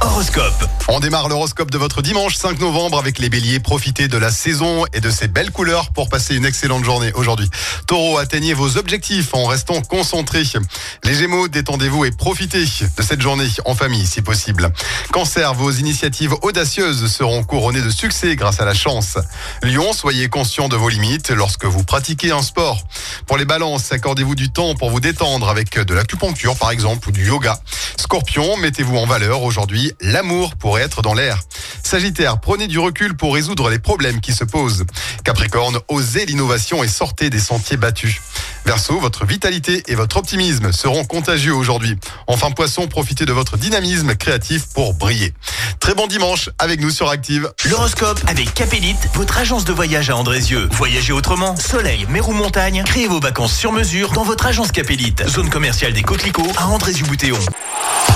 Horoscope. On démarre l'horoscope de votre dimanche 5 novembre avec les béliers. Profitez de la saison et de ses belles couleurs pour passer une excellente journée aujourd'hui. Taureau, atteignez vos objectifs en restant concentrés. Les gémeaux, détendez-vous et profitez de cette journée en famille si possible. Cancer, vos initiatives audacieuses seront couronnées de succès grâce à la chance. Lion, soyez conscient de vos limites lorsque vous pratiquez un sport. Pour les balances, accordez-vous du temps pour vous détendre avec de l'acupuncture par exemple ou du yoga. Scorpion, mettez-vous en valeur aujourd'hui. L'amour pourrait être dans l'air. Sagittaire, prenez du recul pour résoudre les problèmes qui se posent. Capricorne, osez l'innovation et sortez des sentiers battus. Verseau, votre vitalité et votre optimisme seront contagieux aujourd'hui. Enfin Poisson, profitez de votre dynamisme créatif pour briller. Très bon dimanche avec nous sur Active. L'horoscope avec Capélite, votre agence de voyage à Andrézieux. Voyagez autrement, soleil, mer ou montagne, créez vos vacances sur mesure dans votre agence Capélite. Zone commerciale des Coquelicots à Andrézieux-Boutéon.